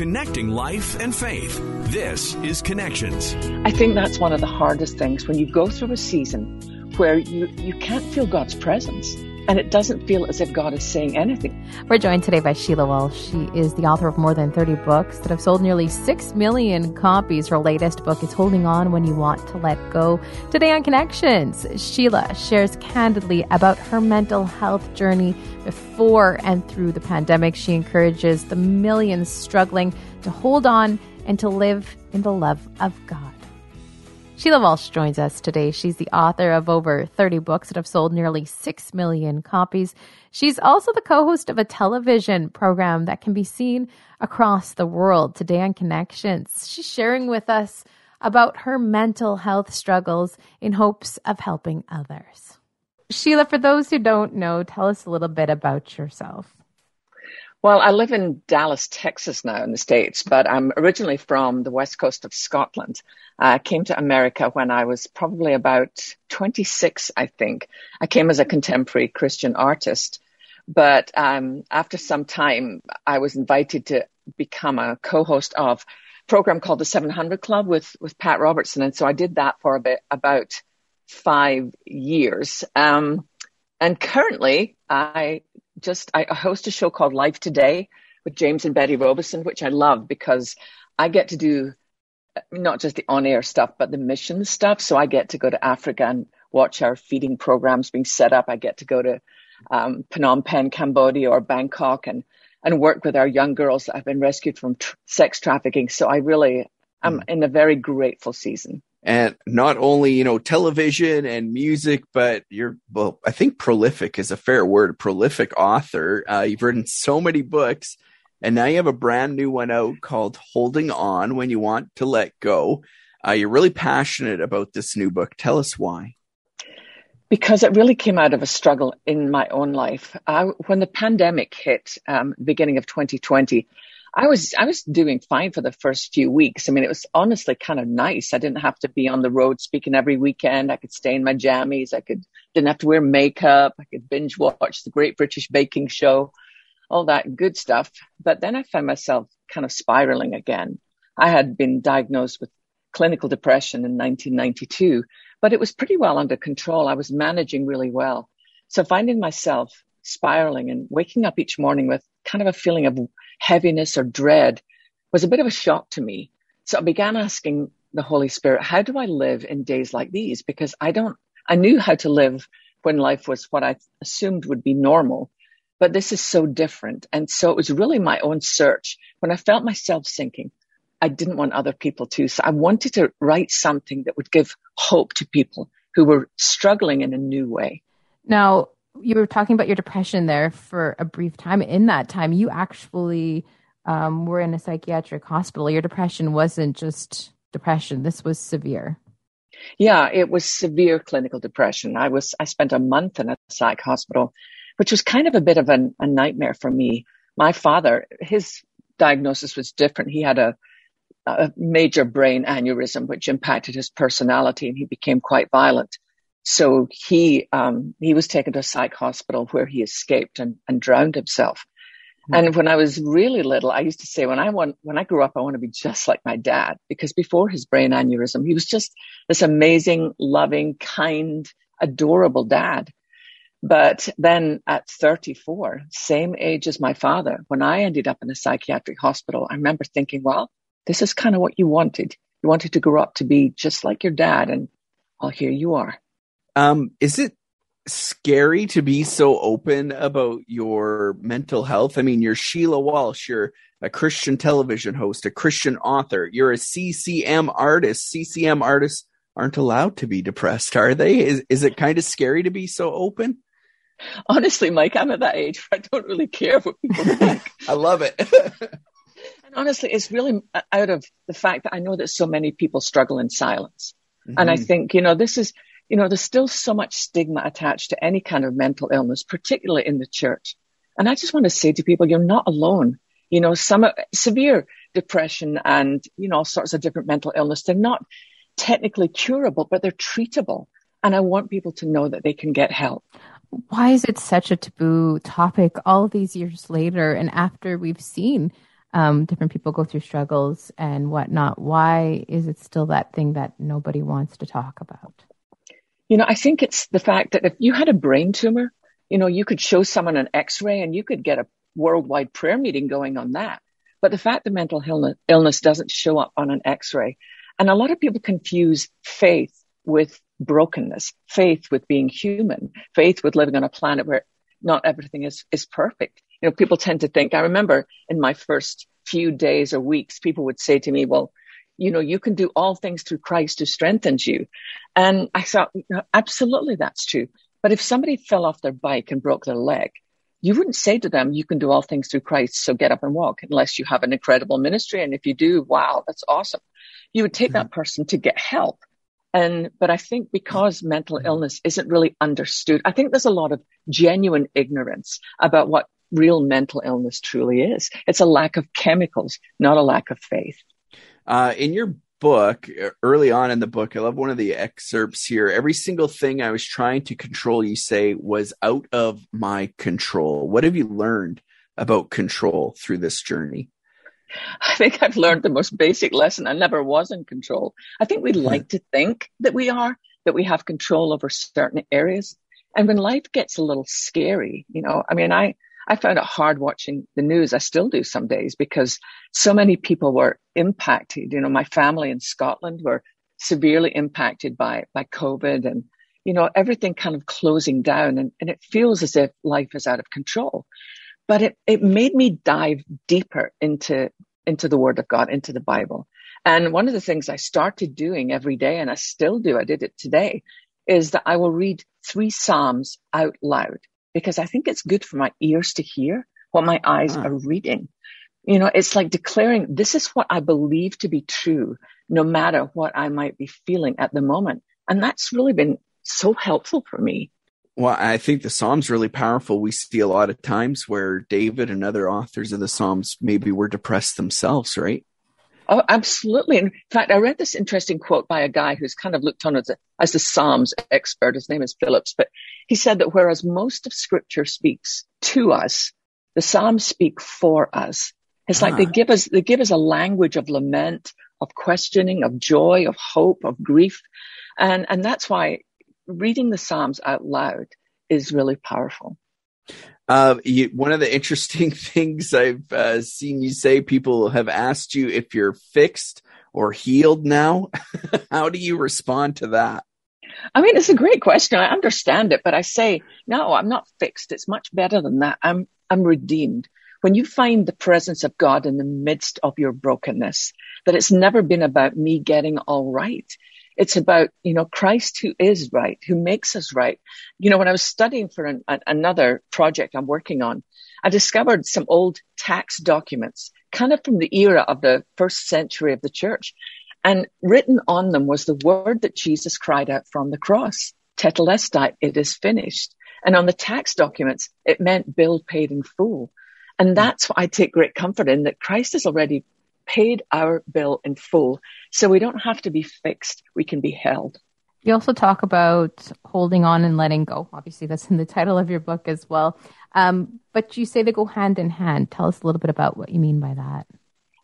connecting life and faith. This is Connections. I think that's one of the hardest things when you go through a season where you, you can't feel God's presence and it doesn't feel as if God is saying anything. We're joined today by Sheila Walsh. She is the author of more than 30 books that have sold nearly 6 million copies. Her latest book is Holding On When You Want to Let Go. Today on Connections, Sheila shares candidly about her mental health journey before and through the pandemic. She encourages the millions struggling to hold on and to live in the love of God. Sheila Walsh joins us today. She's the author of over 30 books that have sold nearly 6 million copies. She's also the co host of a television program that can be seen across the world today on Connections. She's sharing with us about her mental health struggles in hopes of helping others. Sheila, for those who don't know, tell us a little bit about yourself. Well, I live in Dallas, Texas now in the States, but I'm originally from the west coast of Scotland. I came to America when I was probably about 26, I think. I came as a contemporary Christian artist, but um, after some time, I was invited to become a co-host of a program called the 700 Club with, with Pat Robertson. And so I did that for a bit, about five years. Um, and currently I just I host a show called Life Today with James and Betty Robison, which I love because I get to do not just the on-air stuff, but the mission stuff. So I get to go to Africa and watch our feeding programs being set up. I get to go to um, Phnom Penh, Cambodia, or Bangkok, and and work with our young girls that have been rescued from tr- sex trafficking. So I really am mm. in a very grateful season and not only you know television and music but you're well i think prolific is a fair word prolific author. Uh, you've written so many books and now you have a brand new one out called holding on when you want to let go. Uh, you're really passionate about this new book. Tell us why. Because it really came out of a struggle in my own life. I, when the pandemic hit um, beginning of 2020 I was I was doing fine for the first few weeks. I mean, it was honestly kind of nice. I didn't have to be on the road speaking every weekend. I could stay in my jammies. I could didn't have to wear makeup. I could binge watch the Great British Baking Show, all that good stuff. But then I found myself kind of spiraling again. I had been diagnosed with clinical depression in 1992, but it was pretty well under control. I was managing really well. So finding myself spiraling and waking up each morning with kind of a feeling of heaviness or dread was a bit of a shock to me. So I began asking the Holy Spirit, how do I live in days like these? Because I don't, I knew how to live when life was what I assumed would be normal, but this is so different. And so it was really my own search. When I felt myself sinking, I didn't want other people to. So I wanted to write something that would give hope to people who were struggling in a new way. Now, you were talking about your depression there for a brief time. In that time, you actually um, were in a psychiatric hospital. Your depression wasn't just depression; this was severe. Yeah, it was severe clinical depression. I was I spent a month in a psych hospital, which was kind of a bit of a, a nightmare for me. My father, his diagnosis was different. He had a a major brain aneurysm, which impacted his personality, and he became quite violent. So he um, he was taken to a psych hospital where he escaped and, and drowned himself. Mm-hmm. And when I was really little, I used to say when I want when I grew up, I want to be just like my dad because before his brain aneurysm, he was just this amazing, loving, kind, adorable dad. But then at 34, same age as my father, when I ended up in a psychiatric hospital, I remember thinking, well, this is kind of what you wanted. You wanted to grow up to be just like your dad. And well, here you are. Um, is it scary to be so open about your mental health? I mean, you're Sheila Walsh, you're a Christian television host, a Christian author, you're a CCM artist. CCM artists aren't allowed to be depressed, are they? Is is it kind of scary to be so open? Honestly, Mike, I'm at that age where I don't really care what people think. I love it. and honestly, it's really out of the fact that I know that so many people struggle in silence. Mm-hmm. And I think, you know, this is you know, there's still so much stigma attached to any kind of mental illness, particularly in the church. And I just want to say to people, you're not alone. You know, some severe depression and, you know, all sorts of different mental illness, they're not technically curable, but they're treatable. And I want people to know that they can get help. Why is it such a taboo topic all these years later and after we've seen Um, different people go through struggles and whatnot. Why is it still that thing that nobody wants to talk about? You know, I think it's the fact that if you had a brain tumor, you know, you could show someone an x-ray and you could get a worldwide prayer meeting going on that. But the fact that mental illness doesn't show up on an x-ray. And a lot of people confuse faith with brokenness, faith with being human, faith with living on a planet where not everything is, is perfect. You know, people tend to think, I remember in my first few days or weeks, people would say to me, well, you know, you can do all things through Christ who strengthens you. And I thought, absolutely, that's true. But if somebody fell off their bike and broke their leg, you wouldn't say to them, you can do all things through Christ, so get up and walk, unless you have an incredible ministry. And if you do, wow, that's awesome. You would take mm-hmm. that person to get help. And, but I think because mental mm-hmm. illness isn't really understood, I think there's a lot of genuine ignorance about what real mental illness truly is. It's a lack of chemicals, not a lack of faith. Uh, in your book, early on in the book, I love one of the excerpts here. Every single thing I was trying to control, you say, was out of my control. What have you learned about control through this journey? I think I've learned the most basic lesson. I never was in control. I think we like to think that we are, that we have control over certain areas. And when life gets a little scary, you know, I mean, I, I found it hard watching the news. I still do some days because so many people were impacted. You know, my family in Scotland were severely impacted by, by COVID and, you know, everything kind of closing down and, and it feels as if life is out of control but it, it made me dive deeper into, into the word of God, into the Bible. And one of the things I started doing every day, and I still do, I did it today, is that I will read three Psalms out loud because I think it's good for my ears to hear what my eyes huh. are reading. You know, it's like declaring this is what I believe to be true, no matter what I might be feeling at the moment. And that's really been so helpful for me. Well, I think the Psalms really powerful. We see a lot of times where David and other authors of the Psalms maybe were depressed themselves, right? Oh, absolutely. In fact, I read this interesting quote by a guy who's kind of looked on as, a, as the Psalms expert. His name is Phillips, but he said that whereas most of scripture speaks to us, the Psalms speak for us. It's ah. like they ah. give us, they give us a language of lament, of questioning, of joy, of hope, of grief. And, and that's why reading the Psalms out loud is really powerful. Uh, you, one of the interesting things I've uh, seen you say, people have asked you if you're fixed or healed now. How do you respond to that? I mean, it's a great question. I understand it, but I say, no, I'm not fixed. It's much better than that. I'm, I'm redeemed. When you find the presence of God in the midst of your brokenness, that it's never been about me getting all right. It's about, you know, Christ who is right, who makes us right. You know, when I was studying for an, another project I'm working on, I discovered some old tax documents, kind of from the era of the first century of the church. And written on them was the word that Jesus cried out from the cross, tetelestai, it is finished. And on the tax documents, it meant bill paid in full. And hmm. that's what I take great comfort in that Christ has already paid our bill in full. So we don't have to be fixed. We can be held. You also talk about holding on and letting go. Obviously, that's in the title of your book as well. Um, but you say they go hand in hand. Tell us a little bit about what you mean by that.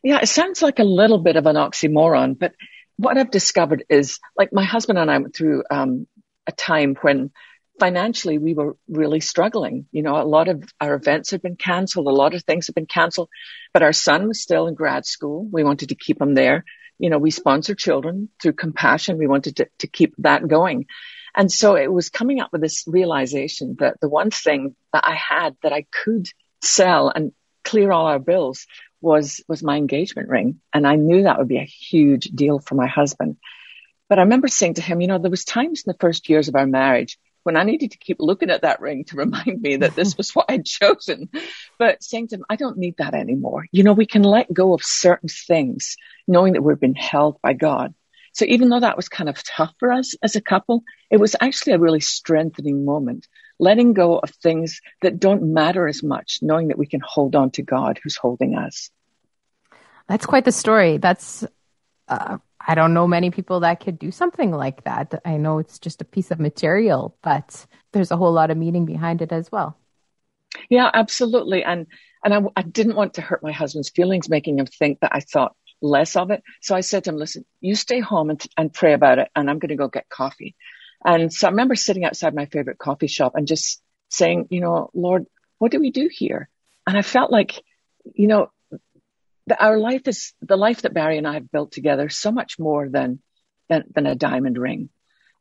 Yeah, it sounds like a little bit of an oxymoron, but what I've discovered is like my husband and I went through um, a time when financially we were really struggling. You know, a lot of our events had been canceled. A lot of things had been canceled, but our son was still in grad school. We wanted to keep him there. You know, we sponsor children through compassion. We wanted to, to keep that going. And so it was coming up with this realization that the one thing that I had that I could sell and clear all our bills was, was my engagement ring. And I knew that would be a huge deal for my husband. But I remember saying to him, you know, there was times in the first years of our marriage when I needed to keep looking at that ring to remind me that this was what I'd chosen. But saying to him, I don't need that anymore. You know, we can let go of certain things knowing that we've been held by God. So even though that was kind of tough for us as a couple, it was actually a really strengthening moment, letting go of things that don't matter as much, knowing that we can hold on to God who's holding us. That's quite the story. That's uh, I don't know many people that could do something like that. I know it's just a piece of material, but there's a whole lot of meaning behind it as well. Yeah, absolutely. And And I, I didn't want to hurt my husband's feelings, making him think that I thought less of it. So I said to him, listen, you stay home and, and pray about it and I'm going to go get coffee. And so I remember sitting outside my favorite coffee shop and just saying, you know, Lord, what do we do here? And I felt like, you know, our life is the life that Barry and I have built together so much more than, than, than a diamond ring.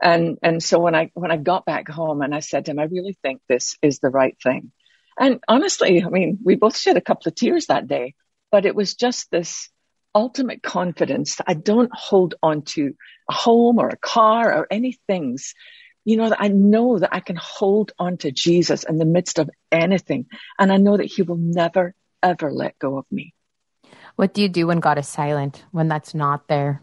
And, and so when I, when I got back home and I said to him, I really think this is the right thing. And honestly, I mean, we both shed a couple of tears that day, but it was just this ultimate confidence that I don't hold on to a home or a car or any things. You know, that I know that I can hold on to Jesus in the midst of anything. And I know that he will never, ever let go of me. What do you do when God is silent, when that's not there?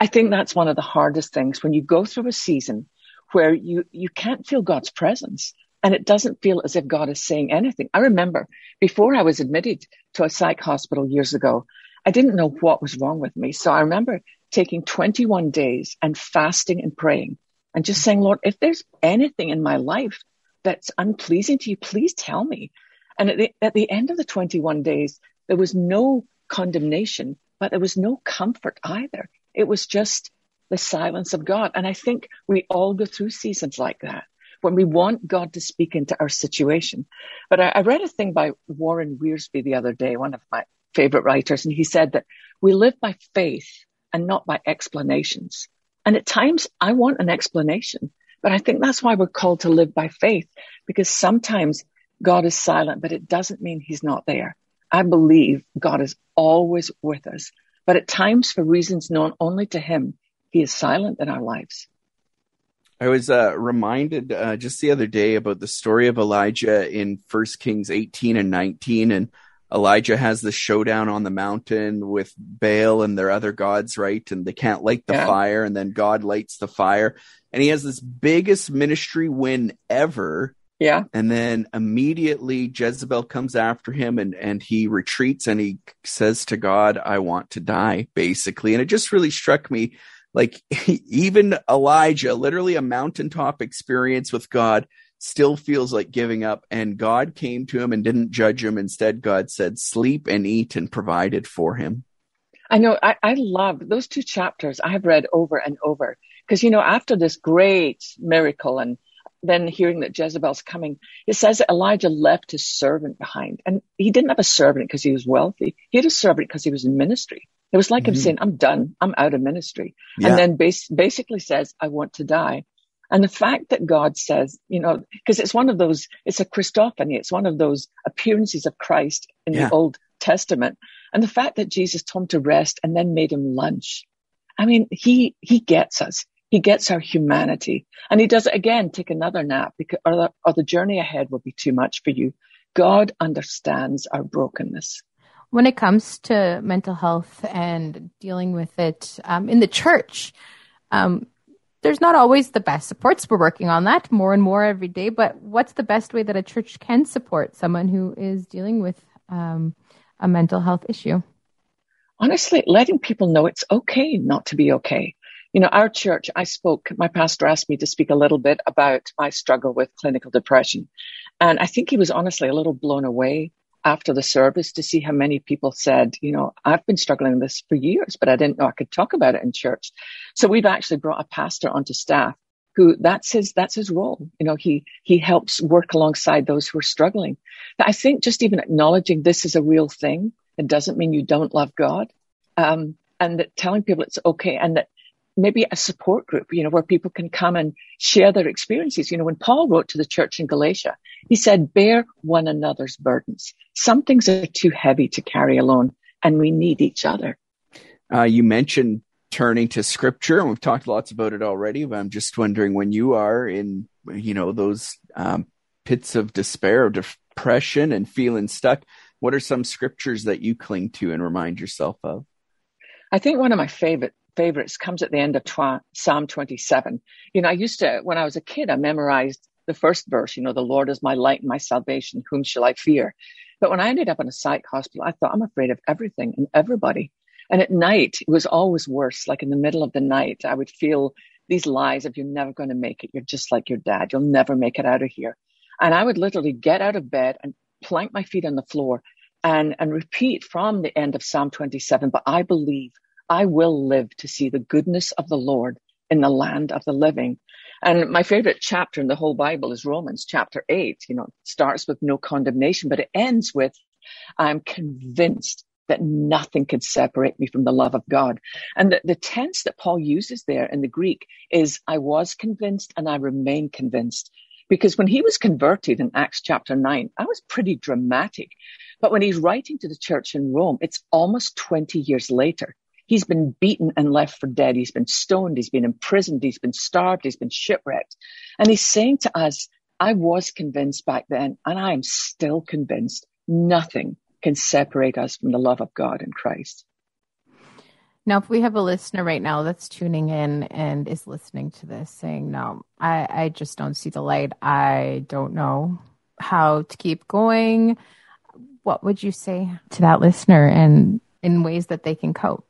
I think that's one of the hardest things when you go through a season where you, you can't feel God's presence and it doesn't feel as if God is saying anything. I remember before I was admitted to a psych hospital years ago, I didn't know what was wrong with me. So I remember taking 21 days and fasting and praying and just saying, Lord, if there's anything in my life that's unpleasing to you, please tell me. And at the, at the end of the 21 days, there was no condemnation, but there was no comfort either. It was just the silence of God. And I think we all go through seasons like that when we want God to speak into our situation. But I, I read a thing by Warren Wiersbe the other day, one of my favorite writers, and he said that we live by faith and not by explanations. And at times I want an explanation, but I think that's why we're called to live by faith because sometimes God is silent, but it doesn't mean he's not there. I believe God is always with us, but at times for reasons known only to him, he is silent in our lives. I was uh, reminded uh, just the other day about the story of Elijah in First Kings 18 and 19, and Elijah has the showdown on the mountain with Baal and their other gods, right? And they can't light the yeah. fire, and then God lights the fire, and he has this biggest ministry win ever. Yeah. And then immediately Jezebel comes after him and, and he retreats and he says to God, I want to die, basically. And it just really struck me like even Elijah, literally a mountaintop experience with God, still feels like giving up. And God came to him and didn't judge him. Instead, God said, sleep and eat and provided for him. I know. I, I love those two chapters. I have read over and over because, you know, after this great miracle and then hearing that Jezebel's coming, it says that Elijah left his servant behind. And he didn't have a servant because he was wealthy. He had a servant because he was in ministry. It was like mm-hmm. him saying, I'm done. I'm out of ministry. Yeah. And then bas- basically says, I want to die. And the fact that God says, you know, because it's one of those, it's a Christophany. It's one of those appearances of Christ in yeah. the Old Testament. And the fact that Jesus told him to rest and then made him lunch. I mean, he, he gets us. He gets our humanity and he does it again, take another nap because, or the, or the journey ahead will be too much for you. God understands our brokenness. When it comes to mental health and dealing with it um, in the church, um, there's not always the best supports. We're working on that more and more every day. But what's the best way that a church can support someone who is dealing with um, a mental health issue? Honestly, letting people know it's okay not to be okay. You know, our church, I spoke, my pastor asked me to speak a little bit about my struggle with clinical depression. And I think he was honestly a little blown away after the service to see how many people said, you know, I've been struggling with this for years, but I didn't know I could talk about it in church. So we've actually brought a pastor onto staff who that's his, that's his role. You know, he, he helps work alongside those who are struggling. But I think just even acknowledging this is a real thing, it doesn't mean you don't love God. Um, and that telling people it's okay and that maybe a support group, you know, where people can come and share their experiences. You know, when Paul wrote to the church in Galatia, he said, bear one another's burdens. Some things are too heavy to carry alone and we need each other. Uh, you mentioned turning to scripture and we've talked lots about it already, but I'm just wondering when you are in, you know, those um, pits of despair, of depression and feeling stuck, what are some scriptures that you cling to and remind yourself of? I think one of my favorite favorites comes at the end of Psalm 27. You know, I used to, when I was a kid, I memorized the first verse, you know, the Lord is my light and my salvation. Whom shall I fear? But when I ended up in a psych hospital, I thought I'm afraid of everything and everybody. And at night, it was always worse. Like in the middle of the night, I would feel these lies of you're never going to make it. You're just like your dad. You'll never make it out of here. And I would literally get out of bed and plank my feet on the floor and, and repeat from the end of Psalm 27. But I believe I will live to see the goodness of the Lord in the land of the living. And my favorite chapter in the whole Bible is Romans chapter eight. You know, it starts with no condemnation, but it ends with, I'm convinced that nothing can separate me from the love of God. And the, the tense that Paul uses there in the Greek is, I was convinced and I remain convinced. Because when he was converted in Acts chapter 9, that was pretty dramatic. But when he's writing to the church in Rome, it's almost 20 years later. He's been beaten and left for dead. He's been stoned. He's been imprisoned. He's been starved. He's been shipwrecked. And he's saying to us, I was convinced back then, and I am still convinced nothing can separate us from the love of God in Christ. Now, if we have a listener right now that's tuning in and is listening to this saying, No, I, I just don't see the light. I don't know how to keep going. What would you say to that listener and in ways that they can cope?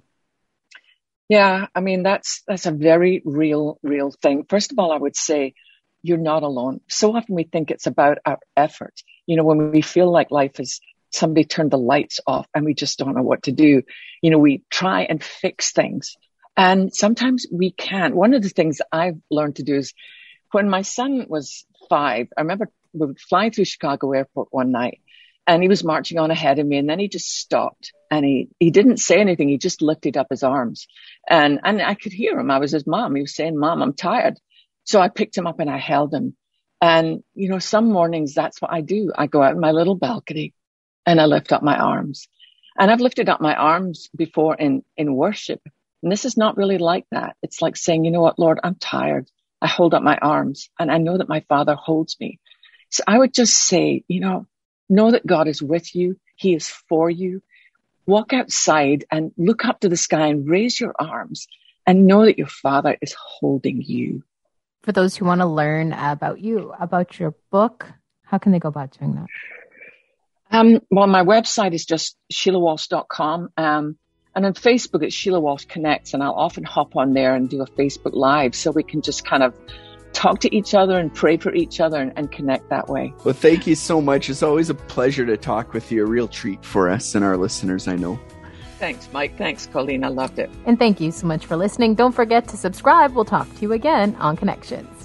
Yeah, I mean that's that's a very real real thing. First of all, I would say you're not alone. So often we think it's about our effort. You know, when we feel like life is somebody turned the lights off and we just don't know what to do. You know, we try and fix things and sometimes we can't. One of the things I've learned to do is when my son was five, I remember we were flying through Chicago airport one night and he was marching on ahead of me and then he just stopped and he, he didn't say anything. He just lifted up his arms and, and I could hear him. I was his mom. He was saying, mom, I'm tired. So I picked him up and I held him. And, you know, some mornings that's what I do. I go out in my little balcony and I lift up my arms. And I've lifted up my arms before in, in worship. And this is not really like that. It's like saying, you know what, Lord, I'm tired. I hold up my arms and I know that my father holds me. So I would just say, you know, know that God is with you. He is for you. Walk outside and look up to the sky and raise your arms and know that your father is holding you. For those who want to learn about you, about your book, how can they go about doing that? Um, well, my website is just sheilawalsh.com. Um, and on Facebook, it's Sheila Walsh Connects, and I'll often hop on there and do a Facebook Live so we can just kind of talk to each other and pray for each other and, and, connect that way. Well, thank you so much. It's always a pleasure to talk with you. A real treat for us and our listeners, I know. Thanks, Mike. Thanks, Colleen. I loved it. And thank you so much for listening. Don't forget to subscribe. We'll talk to you again on Connections.